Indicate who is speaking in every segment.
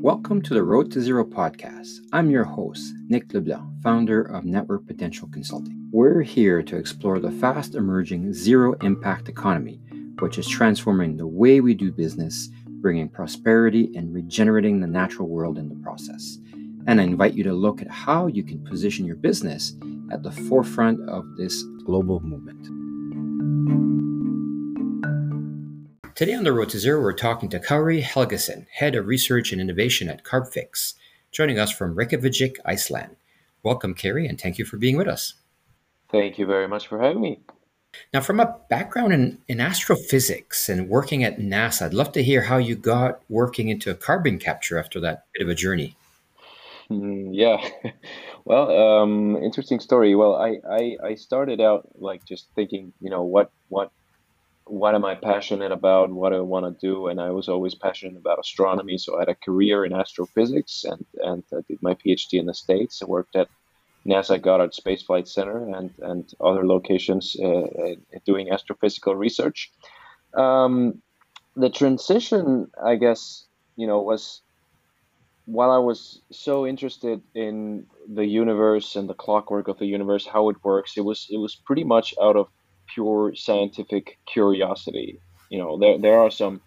Speaker 1: Welcome to the Road to Zero podcast. I'm your host, Nick LeBlanc, founder of Network Potential Consulting. We're here to explore the fast emerging zero impact economy, which is transforming the way we do business, bringing prosperity, and regenerating the natural world in the process. And I invite you to look at how you can position your business at the forefront of this global movement. Today on the Road to Zero, we're talking to Kári Helgason, Head of Research and Innovation at Carbfix, joining us from Reykjavik, Iceland. Welcome, Kári, and thank you for being with us.
Speaker 2: Thank you very much for having me.
Speaker 1: Now, from a background in, in astrophysics and working at NASA, I'd love to hear how you got working into carbon capture after that bit of a journey.
Speaker 2: Mm, yeah, well, um, interesting story. Well, I, I, I started out like just thinking, you know, what what what am I passionate about? What do I want to do? And I was always passionate about astronomy. So I had a career in astrophysics and, and I did my PhD in the States. I worked at NASA Goddard Space Flight Center and, and other locations uh, uh, doing astrophysical research. Um, the transition, I guess, you know, was while I was so interested in the universe and the clockwork of the universe, how it works, it was it was pretty much out of pure scientific curiosity. You know, there there are some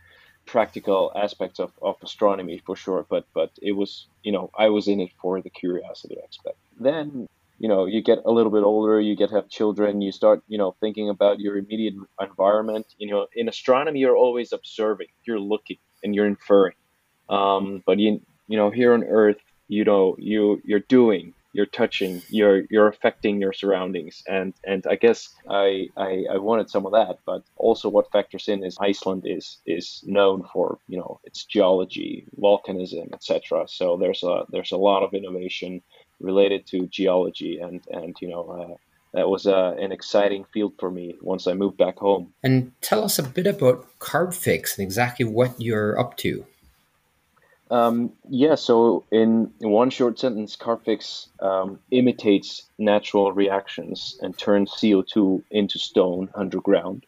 Speaker 2: practical aspects of, of astronomy for sure, but but it was you know I was in it for the curiosity aspect. Then you know you get a little bit older, you get have children, you start you know thinking about your immediate environment. You know, in astronomy you're always observing, you're looking, and you're inferring. Um, but you you know here on Earth, you know you you're doing you're touching you're you're affecting your surroundings and and i guess I, I, I wanted some of that but also what factors in is iceland is is known for you know its geology volcanism etc so there's a there's a lot of innovation related to geology and and you know uh, that was uh, an exciting field for me once I moved back home.
Speaker 1: And tell us a bit about Carbfix and exactly what you're up to.
Speaker 2: Um, yeah, so in, one short sentence, Carbfix um, imitates natural reactions and turns CO2 into stone underground.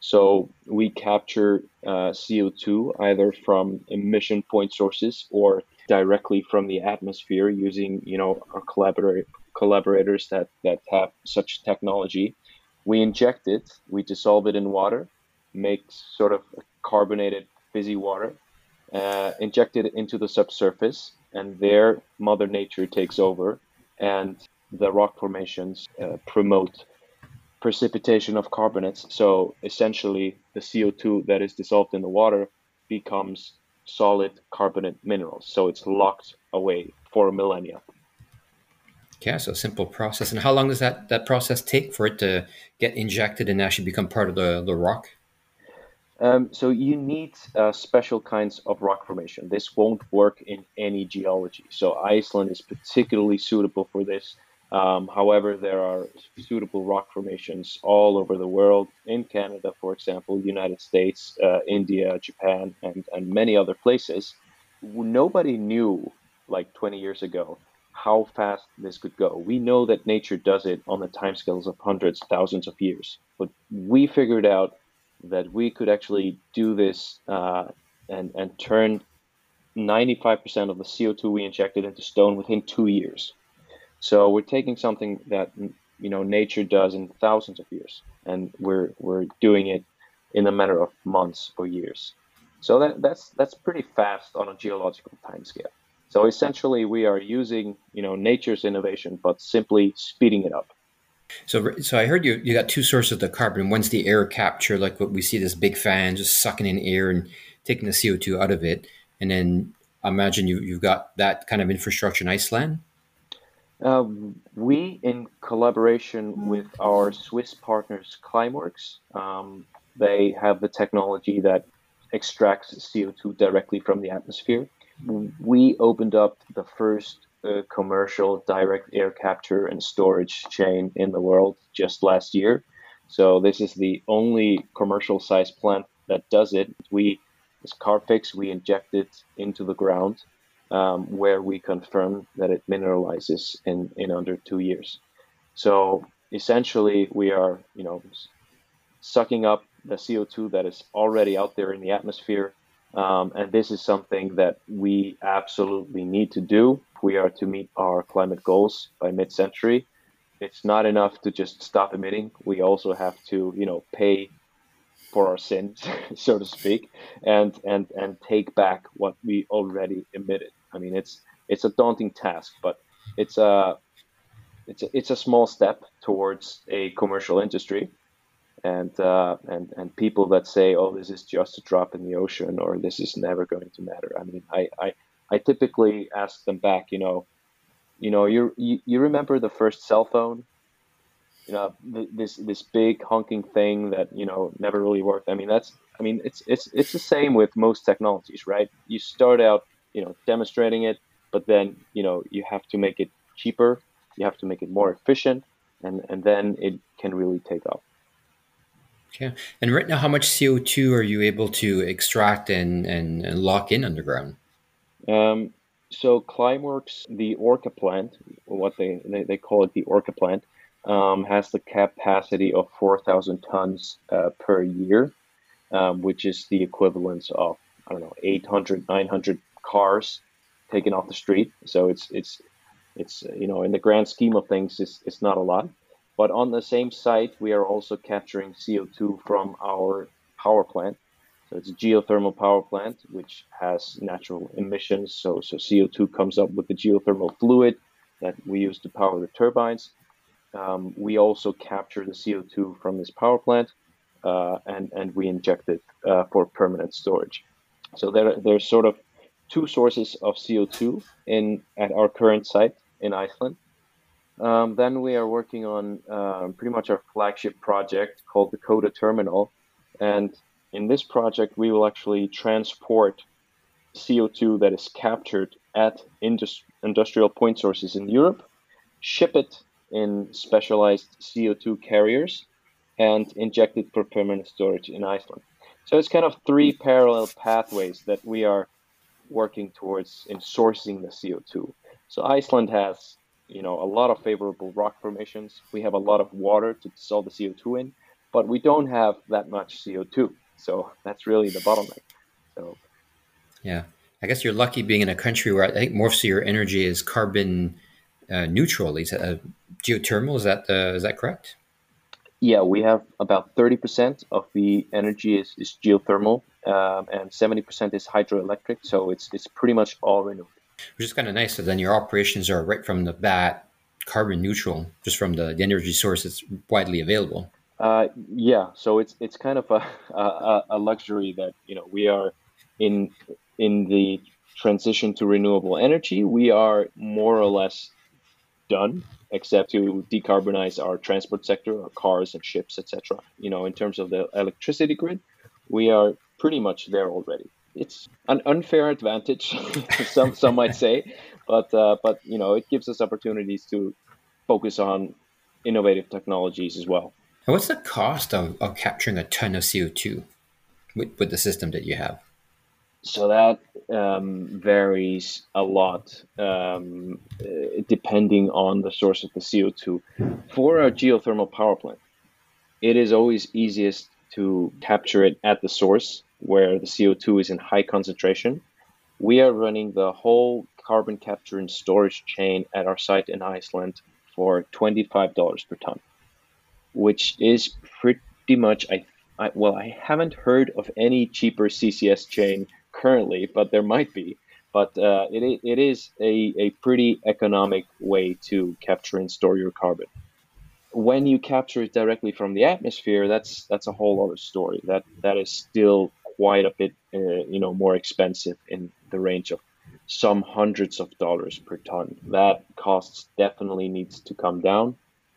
Speaker 2: So we capture uh, CO2 either from emission point sources or directly from the atmosphere using, you know, our collaborator, collaborators that, that have such technology. We inject it, we dissolve it in water, make sort of carbonated fizzy water, uh, injected into the subsurface, and there Mother Nature takes over, and the rock formations uh, promote precipitation of carbonates. So essentially, the CO2 that is dissolved in the water becomes solid carbonate minerals. So it's locked away for millennia.
Speaker 1: Yeah, so simple process. And how long does that, that process take for it to get injected and actually become part of the, the rock?
Speaker 2: Um, so you need uh, special kinds of rock formation. This won't work in any geology. So Iceland is particularly suitable for this. Um, however, there are suitable rock formations all over the world, in Canada, for example, United States, uh, India, Japan, and, and many other places. Nobody knew, like 20 years ago, how fast this could go. We know that nature does it on the timescales of hundreds, thousands of years. But we figured out that we could actually do this uh, and and turn 95% of the CO2 we injected into stone within two years. So we're taking something that you know nature does in thousands of years, and we're we're doing it in a matter of months or years. So that, that's that's pretty fast on a geological timescale. So essentially, we are using you know nature's innovation, but simply speeding it up.
Speaker 1: So, so I heard you you got two sources of the carbon. One's the air capture, like what we see this big fan just sucking in air and taking the CO two out of it, and then I imagine you you've got that kind of infrastructure in Iceland.
Speaker 2: Uh, we, in collaboration with our Swiss partners, Climeworks, um, they have the technology that extracts CO2 directly from the atmosphere. We opened up the first commercial direct air capture and storage chain in the world just last year. So this is the only commercial size plant that does it. We, as Carbfix, we inject it into the ground um, where we confirm that it mineralizes in, in under two years. So essentially, we are, you know, sucking up the CO2 that is already out there in the atmosphere. Um, and this is something that we absolutely need to do we are to meet our climate goals by mid-century. It's not enough to just stop emitting. We also have to, you know, pay for our sins, so to speak, and and and take back what we already emitted. I mean, it's it's a daunting task, but it's a it's a, it's a small step towards a commercial industry and uh, and and people that say, "Oh, this is just a drop in the ocean," or "This is never going to matter." I mean, I I, I typically ask them back. You know, you know, you you remember the first cell phone? You know, this this big honking thing that you know never really worked. I mean, that's I mean, it's it's it's the same with most technologies, right? You start out, you know, demonstrating it, but then you know you have to make it cheaper, you have to make it more efficient, and and then it can really take off.
Speaker 1: Yeah. And right now, how much CO2 are you able to extract and, and, and lock in underground?
Speaker 2: Um, so Climeworks, the Orca plant, what they, they, they call it the Orca plant, um, has the capacity of 4,000 tons uh, per year, um, which is the equivalent of, I don't know, 800, 900 cars taken off the street. So it's, it's, it's, you know, in the grand scheme of things, it's, it's not a lot. But on the same site, we are also capturing CO2 from our power plant. It's a geothermal power plant, which has natural emissions. So, so CO2 comes up with the geothermal fluid that we use to power the turbines. Um, we also capture the CO2 from this power plant uh, and, and we inject it uh, for permanent storage. So there, there's sort of two sources of CO2 in at our current site in Iceland. Um, then we are working on uh, pretty much our flagship project called the Coda Terminal. And in this project, we will actually transport CO2 that is captured at indus- industrial point sources in Europe, ship it in specialized CO2 carriers, and inject it for permanent storage in Iceland. So it's kind of three parallel pathways that we are working towards in sourcing the CO2. So Iceland has you know a lot of favorable rock formations. We have a lot of water to dissolve the CO2 in, but we don't have that much CO2. So that's really the bottleneck. So
Speaker 1: yeah, I guess you're lucky being in a country where I think most of your energy is carbon uh, neutral. Is uh, geothermal? Is that uh, is that correct?
Speaker 2: Yeah, we have about 30% of the energy is, is geothermal, um, and 70% is hydroelectric. So it's it's pretty much all renewable
Speaker 1: which is kind of nice. So then your operations are right from the bat carbon neutral, just from the, the energy source that's widely available.
Speaker 2: Uh, yeah, so it's it's kind of a, a, a luxury that you know we are in in the transition to renewable energy. We are more or less done, except to decarbonize our transport sector, our cars and ships, etc. You know, in terms of the electricity grid, we are pretty much there already it's an unfair advantage, some some might say, but uh, but you know it gives us opportunities to focus on innovative technologies as well.
Speaker 1: And what's the cost of, of capturing a ton of CO two with, with the system that you have?
Speaker 2: So that um, varies a lot um, depending on the source of the CO2. For a geothermal power plant, it is always easiest to capture it at the source where the CO2 is in high concentration. We are running the whole carbon capture and storage chain at our site in Iceland for $25 per ton, which is pretty much, I, I, well, I haven't heard of any cheaper CCS chain currently, but there might be. But uh, it, it is a, a pretty economic way to capture and store your carbon when you capture it directly from the atmosphere, that's that's a whole other story. That that is still quite a bit, uh, you know, more expensive in the range of some hundreds of dollars per ton. That cost definitely needs to come down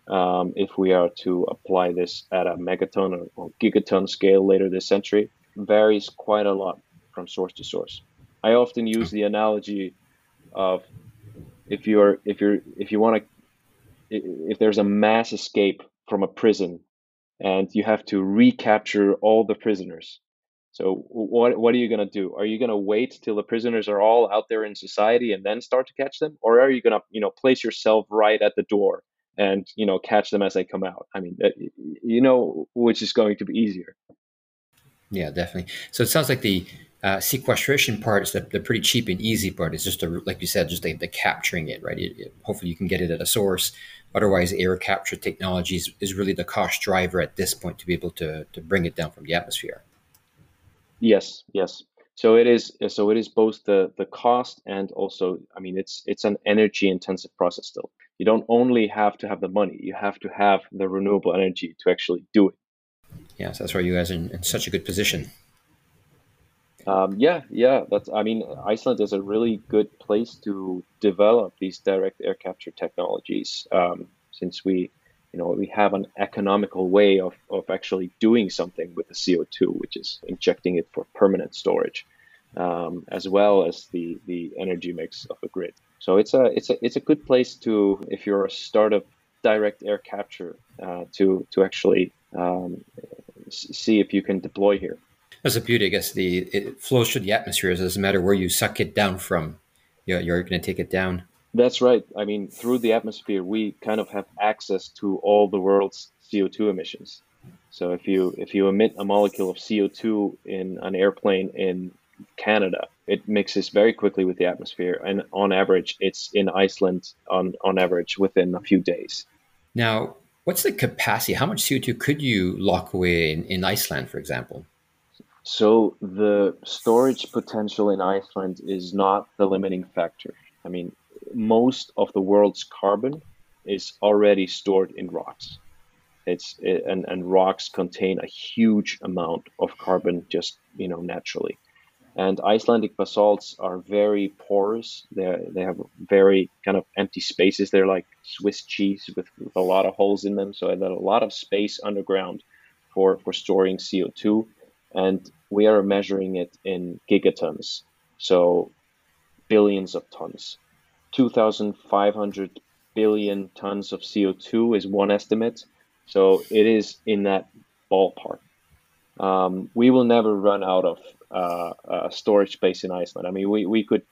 Speaker 2: um, if we are to apply this at a megaton or, or gigaton scale later this century. Varies quite a lot from source to source. I often use the analogy of if you're if you're if you want to if there's a mass escape from a prison and you have to recapture all the prisoners so what what are you going to do? Are you going to wait till the prisoners are all out there in society and then start to catch them, or are you going to you know place yourself right at the door and you know catch them as they come out? I mean, you know which is going to be easier.
Speaker 1: Yeah, definitely. So it sounds like the uh, sequestration part is the, the pretty cheap and easy part. It's just a, like you said, just the, the capturing it, right? It, it, hopefully you can get it at a source. Otherwise, air capture technology is, is really the cost driver at this point to be able to, to bring it down from the atmosphere.
Speaker 2: Yes, yes. So it is. So it is both the the cost and also, I mean, it's it's an energy intensive process still. You don't only have to have the money; you have to have the renewable energy to actually do it.
Speaker 1: Yeah, so that's why you guys are in, in such a good position.
Speaker 2: Um, yeah, yeah. That's. I mean, Iceland is a really good place to develop these direct air capture technologies, um, since we, you know, we have an economical way of of actually doing something with the CO two, which is injecting it for permanent storage, um, as well as the the energy mix of the grid. So it's a it's a it's a good place to if you're a startup direct air capture uh, to to actually um, see if you can deploy here.
Speaker 1: That's a beauty, I guess. The it flows through the atmosphere. It doesn't matter where you suck it down from. You're, you're going to take it down.
Speaker 2: That's right. I mean, through the atmosphere, we kind of have access to all the world's CO2 emissions. So if you if you emit a molecule of CO2 in an airplane in Canada, it mixes very quickly with the atmosphere, and on average, it's in Iceland on on average within a few days.
Speaker 1: Now, what's the capacity? How much CO2 could you lock away in, in Iceland, for example?
Speaker 2: So the storage potential in Iceland is not the limiting factor. I mean, most of the world's carbon is already stored in rocks. It's and, and rocks contain a huge amount of carbon just you know naturally. And Icelandic basalts are very porous. They they have very kind of empty spaces. They're like Swiss cheese with, with a lot of holes in them, so there's a lot of space underground for for storing CO two and we are measuring it in gigatons, so billions of tons. 2,500 billion tons of CO2 is one estimate, so it is in that ballpark. Um, we will never run out of uh, uh, storage space in Iceland. I mean, we, we could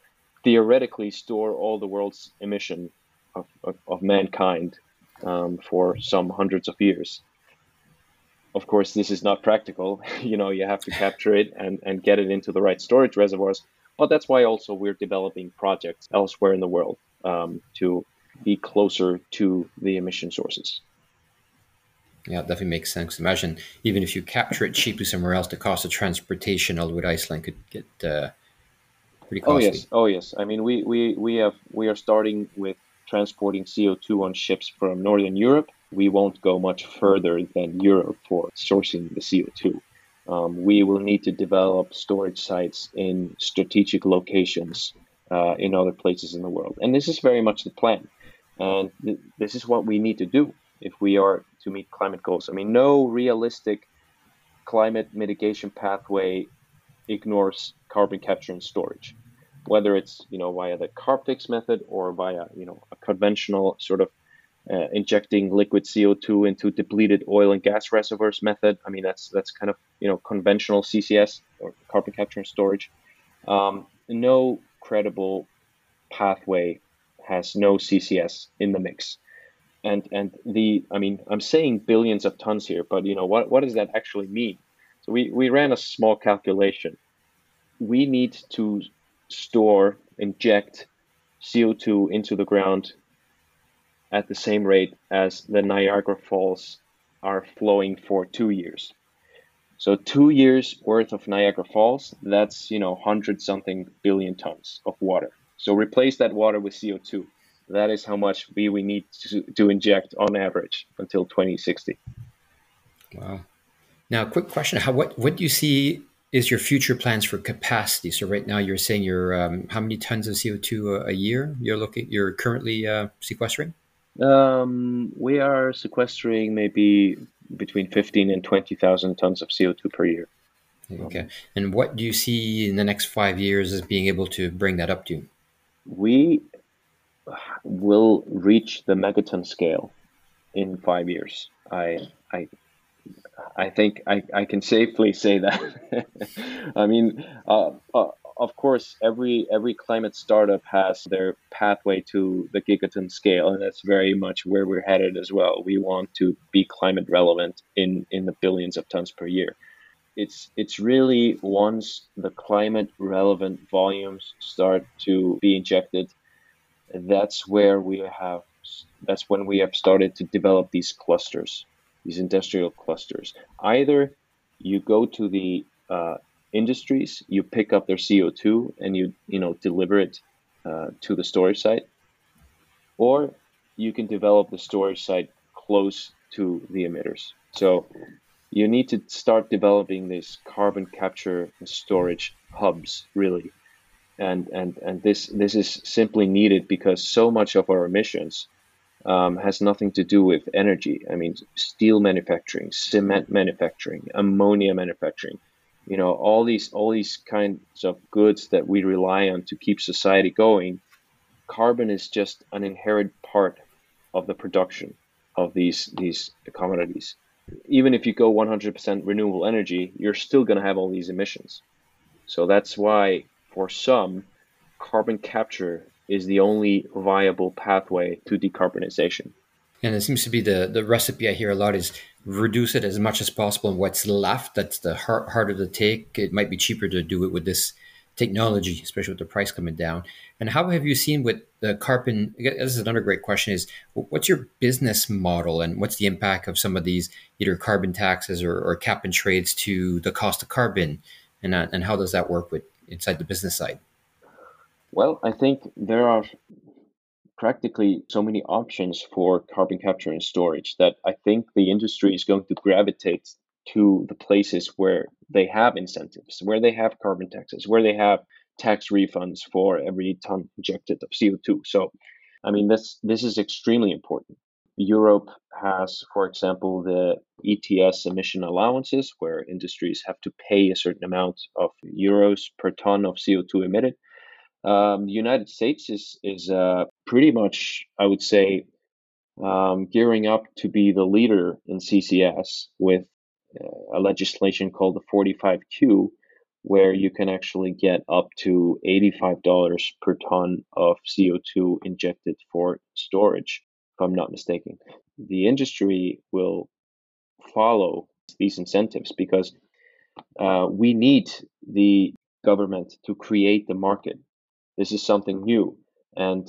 Speaker 2: theoretically store all the world's emission of, of, of mankind um, for some hundreds of years of course, this is not practical. you know, you have to capture it and, and get it into the right storage reservoirs. But that's why also we're developing projects elsewhere in the world um, to be closer to the emission sources.
Speaker 1: Yeah, it definitely makes sense. Imagine even if you capture it cheaply somewhere else, the cost of transportation all the way to Iceland could get uh, pretty costly.
Speaker 2: Oh yes, oh yes. I mean, we, we, we have we are starting with transporting CO two on ships from Northern Europe we won't go much further than Europe for sourcing the CO2. Um, we will need to develop storage sites in strategic locations uh, in other places in the world. And this is very much the plan. And th- this is what we need to do if we are to meet climate goals. I mean, no realistic climate mitigation pathway ignores carbon capture and storage, whether it's you know via the Carbfix method or via you know a conventional sort of uh, injecting liquid CO2 into depleted oil and gas reservoirs method. I mean, that's that's kind of you know conventional CCS or carbon capture and storage. Um, no credible pathway has no CCS in the mix. And and the I mean I'm saying billions of tons here, but you know what what does that actually mean? So we, we ran a small calculation. We need to store, inject CO2 into the ground at the same rate as the Niagara Falls are flowing for two years. So two years worth of Niagara Falls, that's you know hundred something billion tons of water. So replace that water with CO2. That is how much we, we need to, to inject on average until 2060.
Speaker 1: Wow. Now, quick question: How what what do you see is your future plans for capacity? So right now you're saying you're um, how many tons of CO2 a, a, year you're looking you're currently uh, sequestering?
Speaker 2: Um, we are sequestering maybe between 15 and 20,000 tons of CO2 per year.
Speaker 1: Okay. And what do you see in the next five years as being able to bring that up to?
Speaker 2: We will reach the megaton scale in five years. I, I, I think I, I can safely say that. I mean, uh, uh, of course, every every climate startup has their pathway to the gigaton scale, and that's very much where we're headed as well. We want to be climate relevant in in the billions of tons per year. it's it's really once the climate relevant volumes start to be injected, that's where we have that's when we have started to develop these clusters, these industrial clusters. Either you go to the uh, industries, you pick up their CO2 and you you know deliver it uh, to the storage site, or you can develop the storage site close to the emitters. So you need to start developing these carbon capture and storage hubs really and and and this this is simply needed because so much of our emissions um, has nothing to do with energy i mean steel manufacturing cement manufacturing ammonia manufacturing you know all these all these kinds of goods that we rely on to keep society going carbon is just an inherent part of the production of these these commodities even if you go 100% renewable energy, you're still going to have all these emissions. So that's why, for some, carbon capture is the only viable pathway to decarbonization.
Speaker 1: And it seems to be the, the recipe I hear a lot is reduce it as much as possible. And what's left, that's the hard, harder to take. It might be cheaper to do it with this technology, especially with the price coming down. And how have you seen with the carbon? This is another great question: is what's your business model and what's the impact of some of these either carbon taxes or, or cap and trades to the cost of carbon, and uh, and how does that work with inside the business side?
Speaker 2: Well, I think there are practically so many options for carbon capture and storage that I think the industry is going to gravitate to the places where they have incentives, where they have carbon taxes, where they have tax refunds for every ton injected of CO2. So, I mean, this this is extremely important. Europe has, for example, the ETS emission allowances, where industries have to pay a certain amount of euros per ton of CO2 emitted. Um, the United States is is uh, pretty much, I would say, um, gearing up to be the leader in CCS with a legislation called the 45Q, where you can actually get up to $85 per ton of CO2 injected for storage, if I'm not mistaken. The industry will follow these incentives because uh, we need the government to create the market. This is something new. And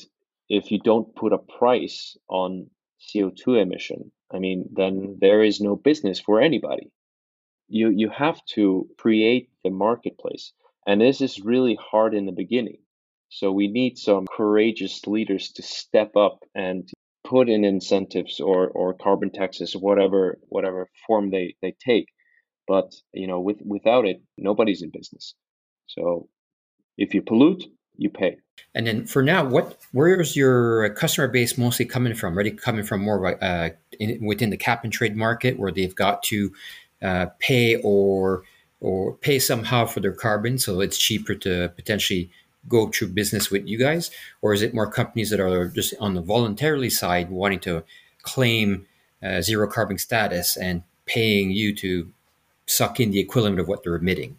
Speaker 2: if you don't put a price on CO2 emission, I mean, then there is no business for anybody you you have to create the marketplace and this is really hard in the beginning so we need some courageous leaders to step up and put in incentives or or carbon taxes whatever whatever form they they take. But you know with without it nobody's in business. So if you pollute you pay.
Speaker 1: And then for now what where's your customer base mostly coming from? Ready coming from more uh, in, within the cap and trade market where they've got to uh, pay or or pay somehow for their carbon, so it's cheaper to potentially go through business with you guys, or is it more companies that are just on the voluntarily side wanting to claim uh, zero carbon status and paying you to suck in the equivalent of what they're emitting?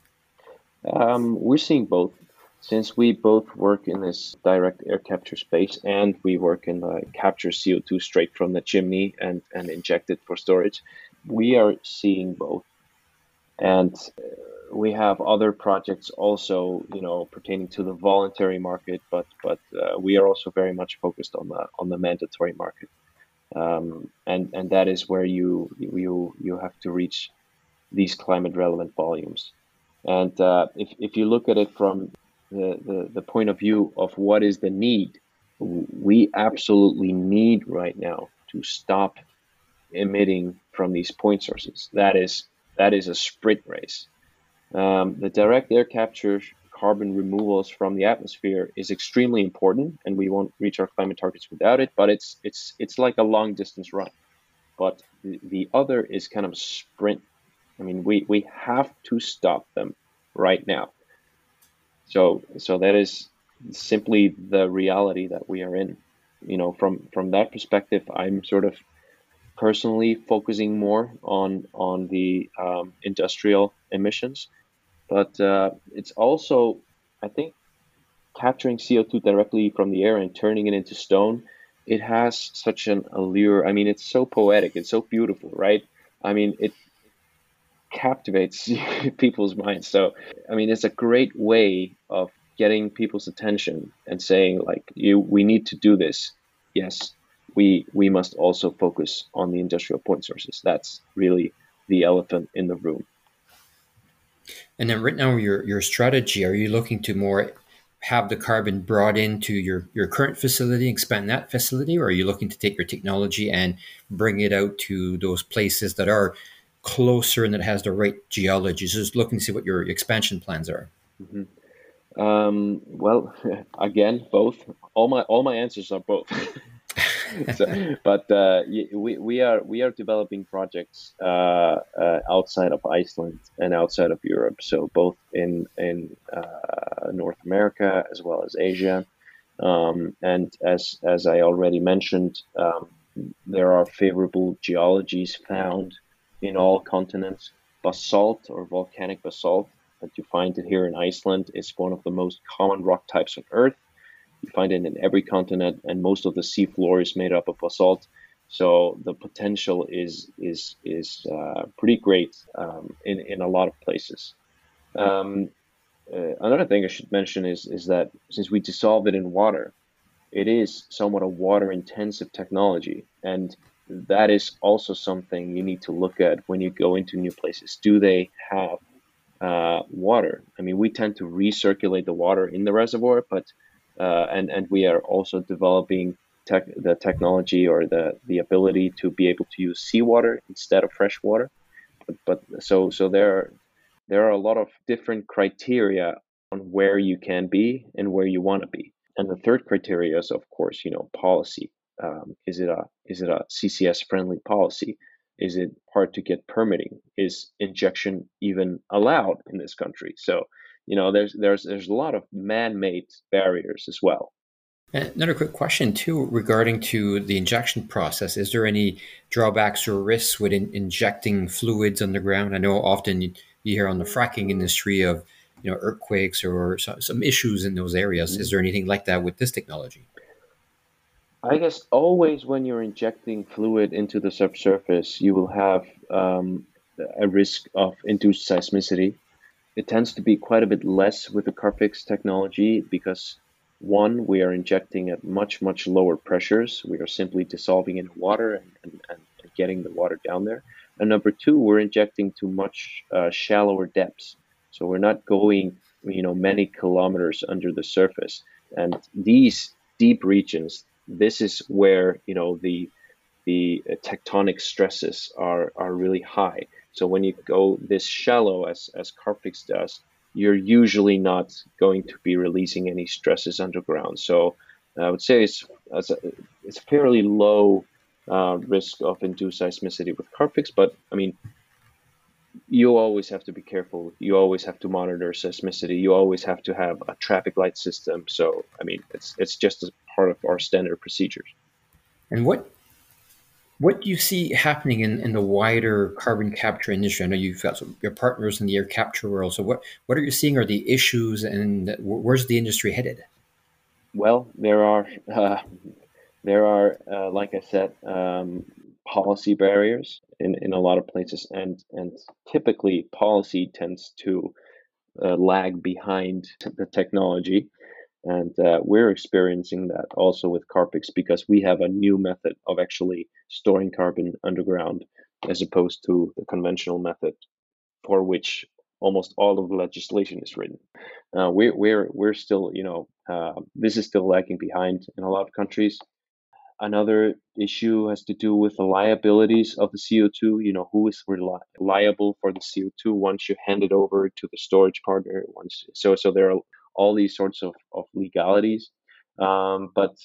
Speaker 2: Um, we're seeing both. Since we both work in this direct air capture space and we work in the capture CO2 straight from the chimney and, and inject it for storage, we are seeing both. And uh, we have other projects also, you know, pertaining to the voluntary market, but but uh, we are also very much focused on the on the mandatory market, um, and and that is where you you you have to reach these climate relevant volumes. And uh, if if you look at it from the, the the point of view of what is the need, we absolutely need right now to stop emitting from these point sources. That is that is a sprint race. Um, the direct air capture carbon removals from the atmosphere is extremely important, and we won't reach our climate targets without it. But it's it's it's like a long distance run. But the, the other is kind of sprint. I mean, we we have to stop them right now. So so that is simply the reality that we are in. You know, from from that perspective, I'm sort of personally focusing more on on the um, industrial emissions, but uh, it's also I think capturing CO2 directly from the air and turning it into stone. It has such an allure. I mean, it's so poetic. It's so beautiful, right? I mean, it captivates people's minds. So, I mean, it's a great way of getting people's attention and saying like, "You, we need to do this." Yes, we we must also focus on the industrial point sources. That's really the elephant in the room.
Speaker 1: And then right now, your your strategy are you looking to more have the carbon brought into your your current facility, expand that facility, or are you looking to take your technology and bring it out to those places that are closer and that has the right geology? So Just looking to see what your expansion plans are.
Speaker 2: Mm-hmm. Um, well, again, both. All my all my answers are both. so, but uh, we, we are we are developing projects uh, uh, outside of Iceland and outside of Europe. So both in in uh, North America as well as Asia. Um, and as as I already mentioned, um, there are favorable geologies found in all continents. Basalt or volcanic basalt that you find here in Iceland is one of the most common rock types on Earth. You find it in every continent, and most of the seafloor is made up of basalt. So the potential is is is uh, pretty great um, in in a lot of places. Um, uh, another thing I should mention is is that since we dissolve it in water, it is somewhat a water intensive technology, and that is also something you need to look at when you go into new places. Do they have uh, water? I mean, we tend to recirculate the water in the reservoir, but uh, and and we are also developing tech, the technology or the the ability to be able to use seawater instead of fresh water. But, but so so there are, there are a lot of different criteria on where you can be and where you want to be. And the third criteria is, of course, you know, policy. Um, is it a is it a CCS friendly policy? Is it hard to get permitting? Is injection even allowed in this country? So you know there's there's there's a lot of man-made barriers as well.
Speaker 1: Another quick question too regarding to the injection process. Is there any drawbacks or risks with in, injecting fluids underground? I know often you, you, hear on the fracking industry of you know earthquakes or some, some issues in those areas. Mm-hmm. is there anything like that with this technology?
Speaker 2: I guess always when you're injecting fluid into the subsurface you will have um, a risk of induced seismicity it tends to be quite a bit less with the Carbfix technology because one, we are injecting at much, much lower pressures. We are simply dissolving in water and, and, and getting the water down there. And number two, we're injecting to much uh, shallower depths. So we're not going, you know, many kilometers under the surface. And these deep regions, this is where, you know, the the tectonic stresses are, are really high. So when you go this shallow as, as Carbfix does, you're usually not going to be releasing any stresses underground. So I would say it's, it's, a, it's fairly low uh, risk of induced seismicity with Carbfix, but I mean, you always have to be careful. You always have to monitor seismicity. You always have to have a traffic light system. So I mean, it's it's just a part of our standard procedures.
Speaker 1: And what what do you see happening in, in the wider carbon capture industry? I know you've got some, your partners in the air capture world. So what, what are you seeing are the issues and where's the industry headed?
Speaker 2: Well, there are, uh, there are, uh, like I said, um, policy barriers in, in a lot of places. And, and typically policy tends to uh, lag behind the technology. And uh, we're experiencing that also with Carbfix because we have a new method of actually storing carbon underground as opposed to the conventional method for which almost all of the legislation is written. Uh, we're, we're, we're still, you know, uh, this is still lagging behind in a lot of countries. Another issue has to do with the liabilities of the CO2. You know, who is reli- liable for the CO2 once you hand it over to the storage partner? Once, so so there are all these sorts of, of legalities. Um, but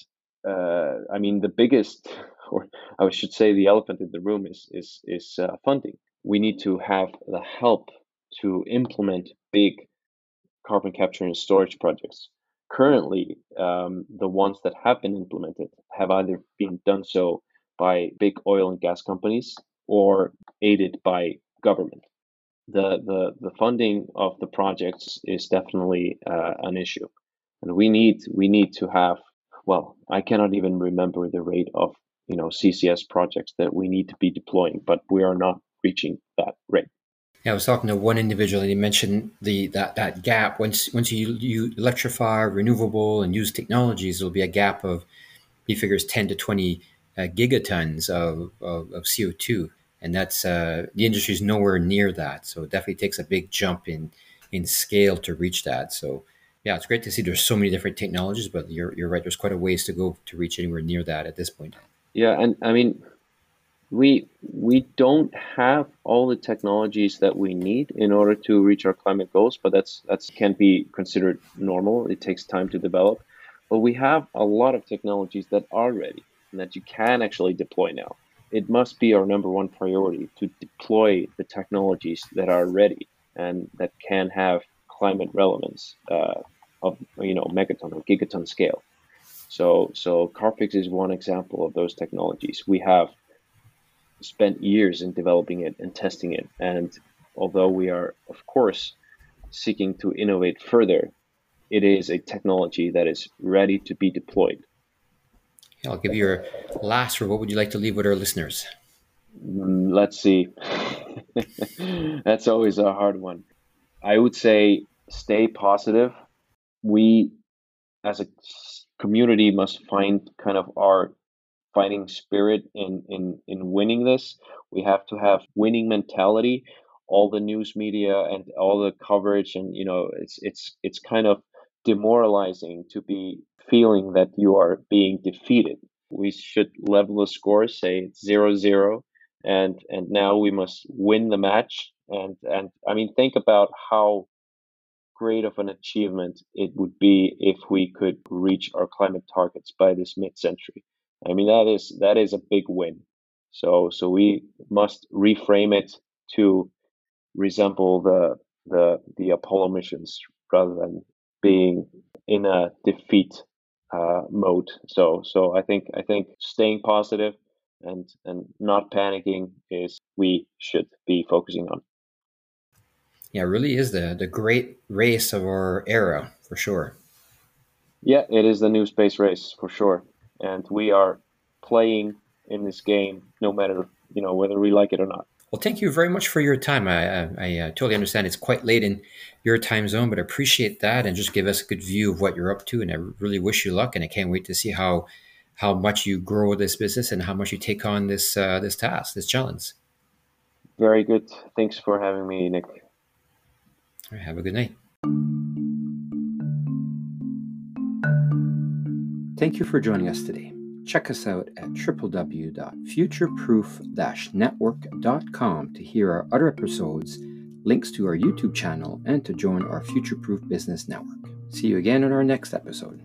Speaker 2: uh, I mean, the biggest, or I should say, the elephant in the room is is is uh, funding. We need to have the help to implement big carbon capture and storage projects. Currently, um, the ones that have been implemented have either been done so by big oil and gas companies or aided by government the the the funding of the projects is definitely uh, an issue, and we need we need to have. Well, I cannot even remember the rate of you know CCS projects that we need to be deploying, but we are not reaching that rate.
Speaker 1: Yeah, I was talking to one individual, and he mentioned the that that gap. Once once you you electrify renewable and use technologies, there'll be a gap of he figures ten to twenty uh, gigatons of, of, of CO two, and that's uh, the industry is nowhere near that. So it definitely takes a big jump in in scale to reach that. So yeah, it's great to see there's so many different technologies, but you're you're right. There's quite a ways to go to reach anywhere near that at this point.
Speaker 2: Yeah, and I mean we we don't have all the technologies that we need in order to reach our climate goals but that's that's can't be considered normal it takes time to develop but we have a lot of technologies that are ready and that you can actually deploy now it must be our number one priority to deploy the technologies that are ready and that can have climate relevance uh, of you know megaton or gigaton scale so so Carbfix is one example of those technologies we have spent years in developing it and testing it. And although we are, of course, seeking to innovate further, it is a technology that is ready to be deployed.
Speaker 1: I'll give you your last word. What would you like to leave with our listeners?
Speaker 2: Mm, let's see. That's always a hard one. I would say stay positive. We, as a community, must find kind of our fighting spirit in in in winning this. We have to have winning mentality. All the news media and all the coverage, and you know, it's it's it's kind of demoralizing to be feeling that you are being defeated. We should level the score, say it's zero zero, and and now we must win the match. And and I mean, think about how great of an achievement it would be if we could reach our climate targets by this mid-century. I mean that is that is a big win. So so we must reframe it to resemble the the the Apollo missions rather than being in a defeat uh, mode. So so I think I think staying positive and and not panicking is we should be focusing on.
Speaker 1: Yeah, really is the the great race of our era for sure.
Speaker 2: Yeah, it is the new space race for sure and we are playing in this game no matter you know whether we like it or not.
Speaker 1: Well, thank you very much for your time. I, I, I uh, totally understand it's quite late in your time zone, but I appreciate that and just give us a good view of what you're up to. And I really wish you luck, and I can't wait to see how how much you grow this business and how much you take on this uh, this task, this challenge.
Speaker 2: Very good. Thanks for having me, Nick. All
Speaker 1: right, have a good night. Thank you for joining us today. Check us out at www.futureproof-network.com to hear our other episodes, links to our YouTube channel, and to join our Futureproof Business Network. See you again in our next episode.